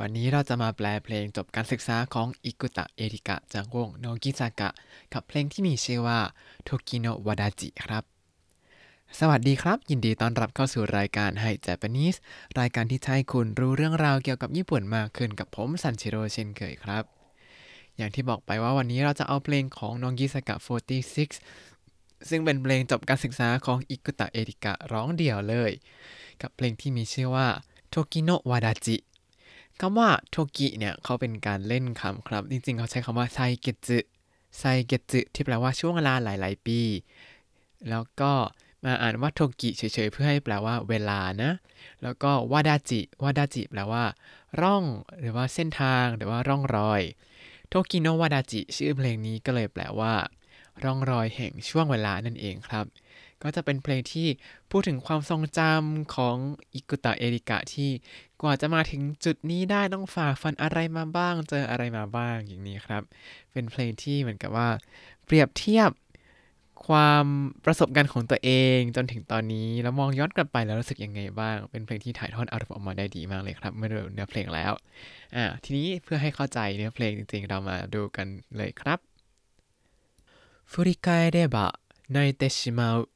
วันนี้เราจะมาแปลเพลงจบการศึกษาของอิกุตะเอริกะจากวงโนกิซากะ กับเพลงที่มีชื่อว่าโทกิโนวาดาจิครับ สวัสดีครับ ยินดีต้อนรับเข้าสู่รายการไฮเจแปนิสรายการที่ใช้คุณรู้เรื่องราวเกี่ยวกับญี่ปุ่นมากขึ้นกับผมซันชิโร่เช่นเคยครับ อย่างที่บอกไปว่าวันนี้เราจะเอาเพลงของโนกิซากะ 46 ซึ่งเป็นเพลงจบการศึกษาของอิกุตะเอริกะร้องเดี่ยวเลย กับเพลงที่มีชื่อว่าโทกิโนวาดาจิ คำว่าโทกิเนี่ยเขาเป็นการเล่นคำครับ จริงๆ เขาใช้คำว่าไซเกจึไซเกจึที่แปลว่าช่วงเวลาหลายๆ ปี แล้วก็มาอ่านว่าโทกิเฉยๆ เพื่อให้แปลว่าเวลานะ แล้วก็วาดาจิวาดาจิแปลว่า ร่อง หรือว่าเส้นทาง หรือว่าร่องรอยโทกิโนวาดาจิชื่อเพลงนี้ก็เลยแปลว่า ร่องรอยแห่งช่วงเวลานั่นเองครับ ก็จะเป็นเพลงที่พูดถึงความทรงจำของอิกุตะเอริกะที่กว่าจะมาถึงจุดนี้ได้ต้องฝ่าฟันอะไรมาบ้าง เจออะไรมาบ้างอย่างนี้ครับ เป็นเพลงที่เหมือนกับว่า เปรียบเทียบความประสบการณ์ของตัวเองจนถึงตอนนี้แล้วมองย้อนกลับไปแล้วรู้สึกยังไงบ้าง เป็นเพลงที่ถ่ายทอดอารมณ์ออกมาได้ดีมากเลยครับเมื่อดูเนื้อเพลงแล้วอ่าทีนี้เพื่อให้เข้าใจเนื้อเพลงจริงๆ เรามาดูกันเลยครับ振り返れば泣いてしまう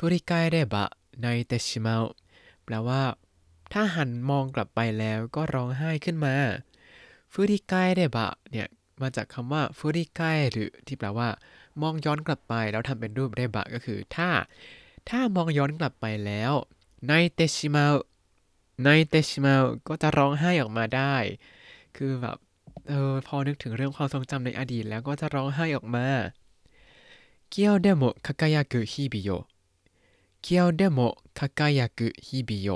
ฟริกายเรบะในเตชิมาแปลว่า ถ้าหันมองกลับไปแล้วก็ร้องไห้ขึ้นมาฟุริกายเรบะเนี่ยมาจากคำว่าฟุริกายหรือที่แปลว่า มองย้อนกลับไปแล้วทำเป็นรูปเรบะก็คือ ถ้า ถ้ามองย้อนกลับไปแล้วในเตชิมาในเตชิมาก็จะร้องไห้ออกมาได้ คือแบบเออพอนึกถึงเรื่องความทรงจำในอดีตแล้วก็จะร้องไห้ออกมา今日でも輝く日々よ 今日でも輝く日々よ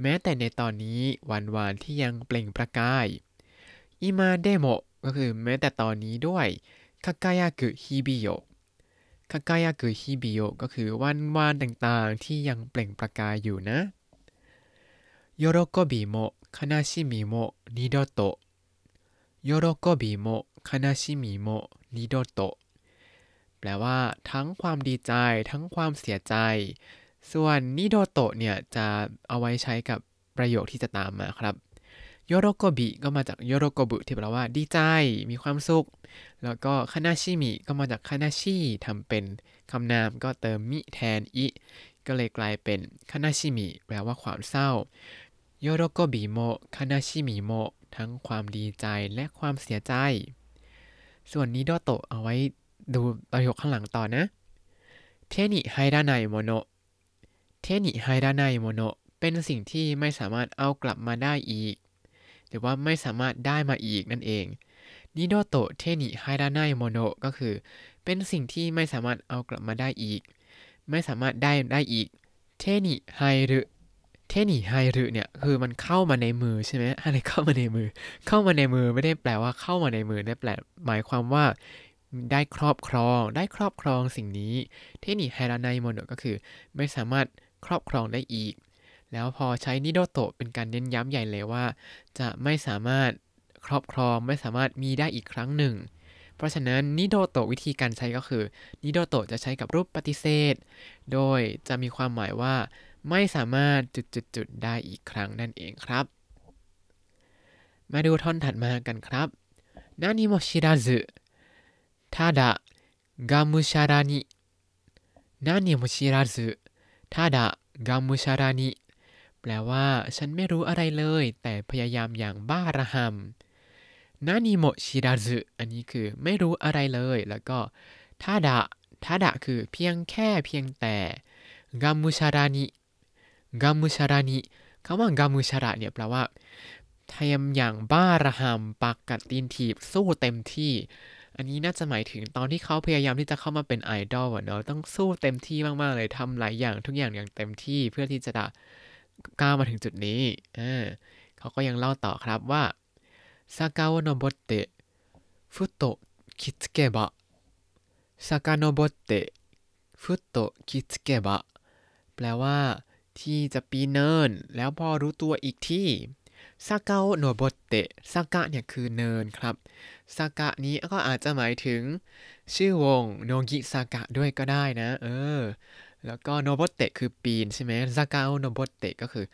แม้แต่ในตอนนี้วันวานที่ยังเปล่งประกาย今でも ก็คือแม้แต่ตอนนี้ด้วย輝く日々よ 輝く日々よ ก็คือวันวานต่างๆที่ยังเปล่งประกายอยู่นะ喜びも悲しみも二度と 喜びも悲しみも二度と แปลว่าทั้งความดีใจทั้งความเสียใจ ส่วน 二度と เนี่ยจะเอาไว้ใช้กับประโยคที่จะตามมาครับโยโรโกบิก็มาจากโยโรโกบุที่แปลว่าดีใจมีความสุข แล้วก็悲しみ ก็มาจาก 悲しい ทำเป็นคำนามก็เติม み แทน いก็เลยกลายเป็น悲しみ แปลว่าความเศร้า 喜びも悲しみも ทั้งความดีใจและความเสียใจ ส่วน二度と เอาไว้ ดูประโยคข้างหลังต่อนะ手に入らないもの 手に入らないもの เป็นสิ่งที่ไม่สามารถเอากลับมาได้อีก หรือว่าไม่สามารถได้มาอีกนั่นเอง二度と手に入らないものก็คือ เป็นสิ่งที่ไม่สามารถเอากลับมาได้อีก ไม่สามารถได้ได้อีก手に入る 手に入る เนี่ยคือมันเข้ามาในมือใช่ไหมอะไรเข้ามาในมือ เข้ามาในมือไม่ได้แปลว่าเข้ามาในมือได้แปลหมายความว่า ได้ครอบครอง ได้ครอบครองสิ่งนี้ 手に入らないもの ก็คือ ไม่สามารถครอบครองได้อีก แล้วพอใช้二度と เป็นการเน้นย้ำใหญ่เลยว่า จะไม่สามารถครอบครองไม่สามารถมีได้อีกครั้งหนึ่ง เพราะฉะนั้นนิโดโตะวิธีการใช้ก็คือนิโดโตะจะใช้กับรูปปฏิเสธ โดยจะมีความหมายว่า ไม่สามารถจุดๆได้อีกครั้งนั่นเองครับ มาดูท่อนถัดมากันครับนานิโมชิราซึ ただがむしゃらに何も知らずただがむしゃらにแปลว่า ฉันไม่รู้อะไรเลย แต่พยายามอย่างบ้าระหำนานิโมชิราซึอันนี้คือไม่รู้อะไรเลย แล้วก็ทาดะทาดะคือเพียงแค่เพียงแต่กามุชารานิกามุชารานิคำว่ากามุชาระเนี่ยแปลว่าทำอย่างบ้าระหำปักกัดตีนถีบสู้เต็มที่ อันนี้น่าจะหมายถึงตอนที่เขาพยายามที่จะเข้ามาเป็นไอดอลเนาะต้องสู้เต็มที่มาก ๆ เลยทำหลายอย่างทุกอย่างอย่างเต็มที่เพื่อที่จะก้าวมาถึงจุดนี้อ่าเขาก็ยังเล่าต่อครับว่าซากาวโนบเตะฟุโตคิตเกบะซากาโนบเตะฟุโตคิตเกบะแปลว่าที่จะปีเนิน แล้วพอรู้ตัวอีกที่ ซากะโนโบเตะซากะเนี่ยคือเนินครับซากะนี้ก็อาจจะหมายถึง ชื่อวงโนกิซากะด้วยก็ได้นะ เออ แล้วก็โนโบเตะคือปีนใช่ไหมซากะโนโบเตะก็คือ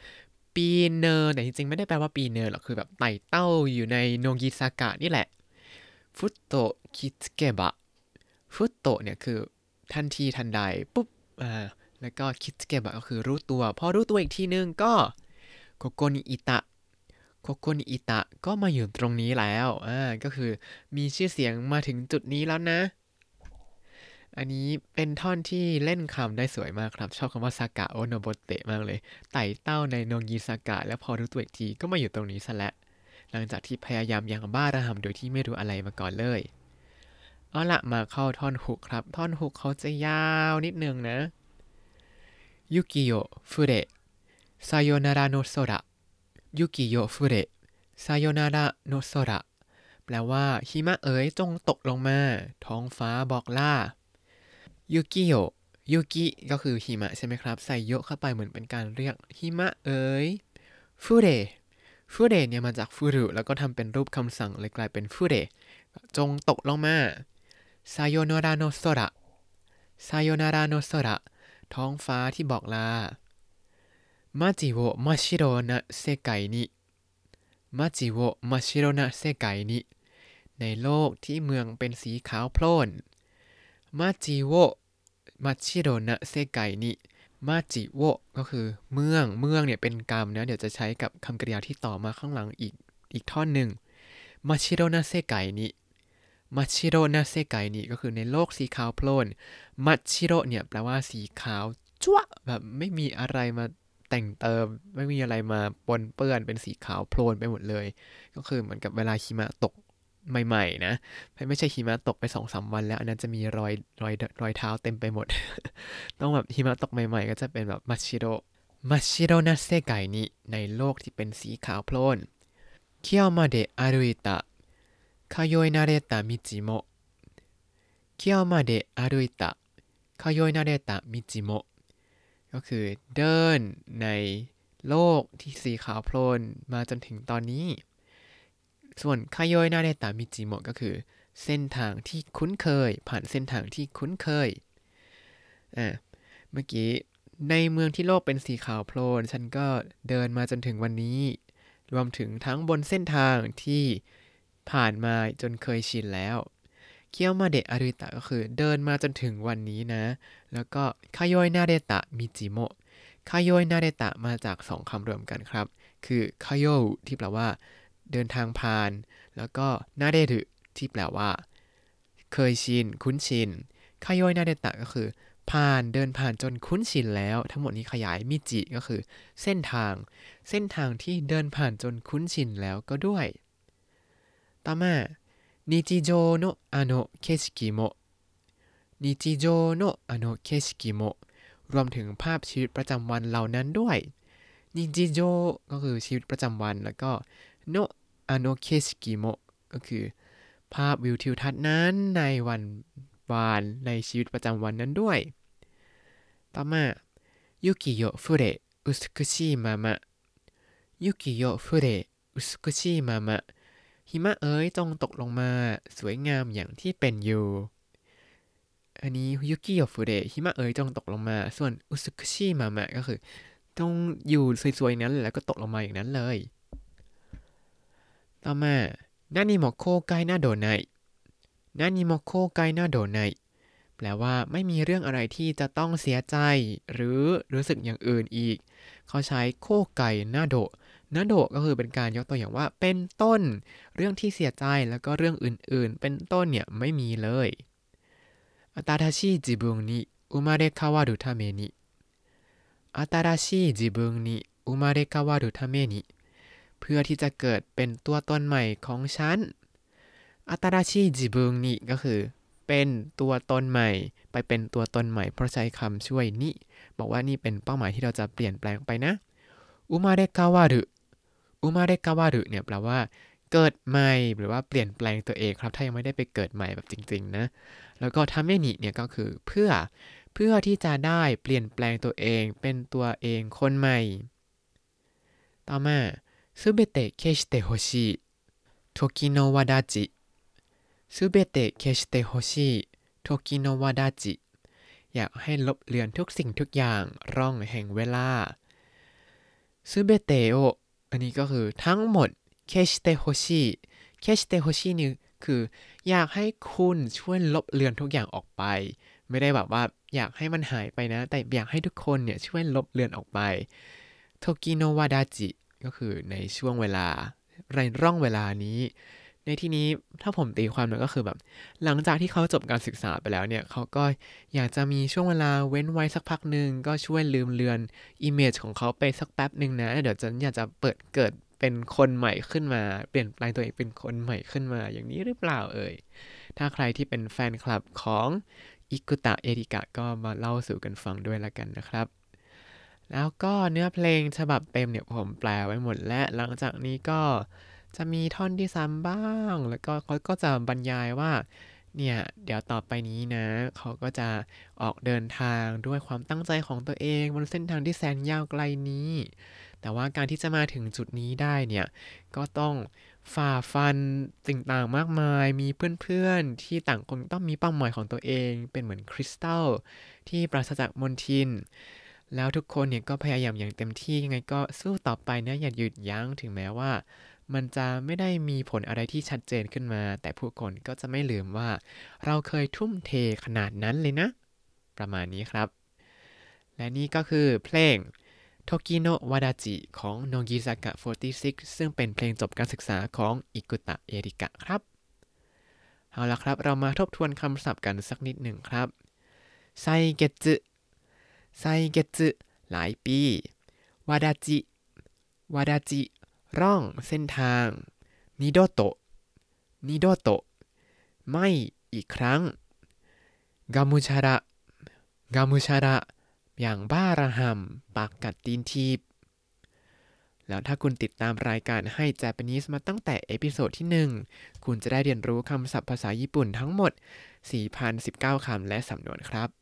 ปีเนอร์แต่จริงๆ ไม่ได้แปลว่าปีเนอร์หรอกคือแบบไต่เต้าอยู่ในโนกิซากะนี่แหละふと気づけば ふと เนี่ยคือทันทีทันใดปุ๊บอ่าแล้วก็気づけば ก็คือรู้ตัว พอรู้ตัวอีกทีนึงก็ここにいた ここにいた ก็มาอยู่ตรงนี้แล้วอ่าก็คือมีชื่อเสียงมาถึงจุดนี้แล้วนะ อันนี้เป็นท่อนที่เล่นคำได้สวยมากครับ ชอบคำว่าซากะโอโนโบเตะมากเลย ไต่เต้าในโนงิซากะ แล้วพอรู้ตัวอีกทีก็มาอยู่ตรงนี้ซะแล้วหลังจากที่พยายามอย่างบ้าระห่ำโดยที่ไม่รู้อะไรมาก่อนเลย เอาละมาเข้าท่อนฮุกครับ ท่อนฮุกเขาจะยาวนิดนึงนะยุกิโยฟุเรซายโนาระโนโซระ ยุกิโยฟุเรซายนาระโนโซระแปลว่าหิมะเอ๋ยจงตกลงมา ท้องฟ้าบอกล่ายุกิโยยุกิก็คือหิมะใช่ไหมครับ ใส่โยเข้าไปเหมือนเป็นการเรียกหิมะเอ๋ยฟุเรฟูเดเนี่ยมาจากฟูรุแล้วก็ทำเป็นรูปคำสั่งเลยกลายเป็นฟูเดจงตกลงมาซายโยนาราโนโซระซายโยนาราโนโซระท้องฟ้าที่บอกลา มาจิโว真っ白な世界に街を 真っ白な世界に ในโลกที่เมืองเป็นสีขาวโพลน街を 真っ白な世界に 街を ก็คือเมืองเมืองเนี่ยเป็นกรรมนะเดี๋ยวจะใช้กับคำกริยาที่ต่อมาข้างหลังอีกอีกท่อนหนึ่ง真っ白な世界に 真っ白な世界に ก็คือในโลกสีขาวโพลนมาชิโรเนี่ยแปลว่าสีขาวจั๊วะแบบไม่มีอะไรมา แต่งเติมไม่มีอะไรมาปนเปื้อนเป็นสีขาวโพลนไปหมดเลย ก็คือเหมือนกับเวลาหิมะตกใหม่ๆ นะไม่ใช่หิมะตกไปสองสามวันแล้ว อันนั้นจะมีรอยรอยรอยเท้าเต็มไปหมด ต้องแบบหิมะตกใหม่ๆ ก็จะเป็นแบบมัชิโรมัชิโรนาเซไกนิในโลกที่เป็นสีขาวโพลน今日まで歩いた 通い慣れた道もเคียวมาเดอารุอิตะคาโยยนาเรตะมิจิโม ก็คือเดินในโลกที่สีขาวโพลนมาจนถึงตอนนี้ ส่วนคายอยนาเดตามิจิโมก็คือ เส้นทางที่คุ้นเคย ผ่านเส้นทางที่คุ้นเคยอ่าเมื่อกี้ในเมืองที่โลกเป็นสีขาวโพลน ฉันก็เดินมาจนถึงวันนี้ รวมถึงทั้งบนเส้นทางที่ผ่านมาจนเคยชินแล้ว เคียวมาเดะอาริตะก็คือเดินมาจนถึงวันนี้นะ แล้วก็คายอยนาเดตะมิจิโมะคายอยนาเดตะมาจากสองคำรวมกันครับ คือคายโยที่แปลว่า เดินทางผ่าน แล้วก็นาเดรุที่แปลว่า เคยชิน คุ้นชินคายอยนาเดตะก็คือ ผ่านเดินผ่านจนคุ้นชินแล้ว ทั้งหมดนี้ขยายมิจิก็คือ เส้นทาง เส้นทางที่เดินผ่านจนคุ้นชินแล้วก็ด้วยต่อมา 日常のあの景色も 日常のあの景色も รวมถึงภาพชีวิตประจำวันเหล่านั้นด้วยนิจิโจก็คือชีวิตประจำวันแล้วก็のあの景色も ก็คือภาพวิวทิวทัศน์นั้นในวันวานในชีวิตประจำวันนั้นด้วย ต่อมายุกิโยฟุเรอุสคุชิมามะยุกิโยฟุเรอุสคุชิมามะ หิมะเอ๋ยจงตกลงมาสวยงามอย่างที่เป็นอยู่ อันนี้ยุกิโยฟูเดหิมะเอ๋ยจงตกลงมา ส่วนอุซุคุชิมามะก็คือจงอยู่สวยๆนั้นแล้วก็ตกลงมาอย่างนั้นเลย ต่อมานานิโมโคไกนาโดไน何も後悔などない แปลว่าไม่มีเรื่องอะไรที่จะต้องเสียใจ หรือรู้สึกอย่างอื่นอีก เขาใช้後悔など など ก็คือเป็นการยกตัวอย่างว่าเป็นต้น เรื่องที่เสียใจแล้วก็เรื่องอื่นๆ เป็นต้นเนี่ยไม่มีเลย新しい自分に生まれ変わるために 新しい自分に生まれ変わるためにเพื่อที่จะเกิดเป็นตัวตนใหม่ของฉันอัตราชีจิบุงนิก็คือ เป็นตัวตนใหม่ ไปเป็นตัวตนใหม่ เพราะใช้คำช่วยนิบอกว่านี่เป็นเป้าหมายที่เราจะเปลี่ยนแปลงไปนะอุมาเรคาวารุ อุมาเรกาวารุเนี่ยแปลว่าเกิดใหม่หรือว่าเปลี่ยนแปลงตัวเองครับ ถ้ายังไม่ได้ไปเกิดใหม่แบบจริง ๆ นะ แล้วก็ทำเมนิเนี่ยก็คือเพื่อเพื่อที่จะได้เปลี่ยนแปลงตัวเองเป็นตัวเองคนใหม่ ต่อมา全て消してほしい時の轍 全て消してほしい時の轍 อยากให้ลบเลือนทุกสิ่งทุกอย่างร่องแห่งเวลาซูเบเตโอ อันนี้ก็คือทั้งหมด消してほしい 消してほしい นี่คืออยากให้คุณช่วยลบเลือนทุกอย่างออกไป ไม่ได้แบบว่าอยากให้มันหายไปนะ แต่อยากให้ทุกคนเนี่ยช่วยลบเลือนออกไปโทกิโนวาดาจิก็คือในช่วงเวลาในร่องเวลานี้ ในที่นี้ถ้าผมตีความมันก็คือแบบ หลังจากที่เขาจบการศึกษาไปแล้วเนี่ยเขาก็อยากจะมีช่วงเวลาเว้นไว้สักพักหนึ่งก็ช่วยลืมเลือน image ของเขาไปสักแป๊บหนึ่งนะ เดี๋ยวจะอยากจะเปิดเกิดเป็นคนใหม่ขึ้นมา เปลี่ยนแปลงตัวเองเป็นคนใหม่ขึ้นมาอย่างนี้หรือเปล่าเอ่ยถ้าใครที่เป็นแฟนคลับของอิกุตะเอริกะก็มาเล่าสู่กันฟังด้วยละกันนะครับแล้วก็เนื้อเพลงฉบับเต็มเนี่ยผมแปลไว้หมดและหลังจากนี้ก็ จะมีท่อนที่ซ้ำบ้าง แล้วก็เขาก็จะบรรยายว่า เนี่ย เดี๋ยวต่อไปนี้นะ เขาก็จะออกเดินทางด้วยความตั้งใจของตัวเองบนเส้นทางที่แสนยาวไกลนี้ แต่ว่าการที่จะมาถึงจุดนี้ได้เนี่ย ก็ต้องฝ่าฟันสิ่งต่างมากมาย มีเพื่อนๆ ที่ต่างคนต้องมีเป้าหมายของตัวเอง เป็นเหมือนคริสตัลที่ปราศจากมลทิน แล้วทุกคนเนี่ยก็พยายามอย่างเต็มที่ยังไงก็สู้ต่อไปนะอย่าหยุดยั้งถึงแม้ว่า มันจะไม่ได้มีผลอะไรที่ชัดเจนขึ้นมา แต่ผู้คนก็จะไม่ลืมว่า เราเคยทุ่มเทขนาดนั้นเลยนะ ประมาณนี้ครับ และนี่ก็คือเพลงโทกิโนะวาดาจิของโนกิซากะ46 ซึ่งเป็นเพลงจบการศึกษาของอิกุตะเอริกะครับ เอาละครับ เรามาทบทวนคำศัพท์กันสักนิดหนึ่งครับไซเกตไซเกตหลายปีวาดาจิวาดาจิ ร่องเส้นทางนิโดโตะนิโดโตะไม่อีกครั้งกามุชาระกามุชาระอย่างบ้าระหำปากกัดตีนทีบ แล้วถ้าคุณติดตามรายการให้ Japanese มาตั้งแต่ episode ที่ 1 คุณจะได้เรียนรู้คำศัพท์ภาษาญี่ปุ่นทั้งหมด 4,019 คำและสำนวนครับ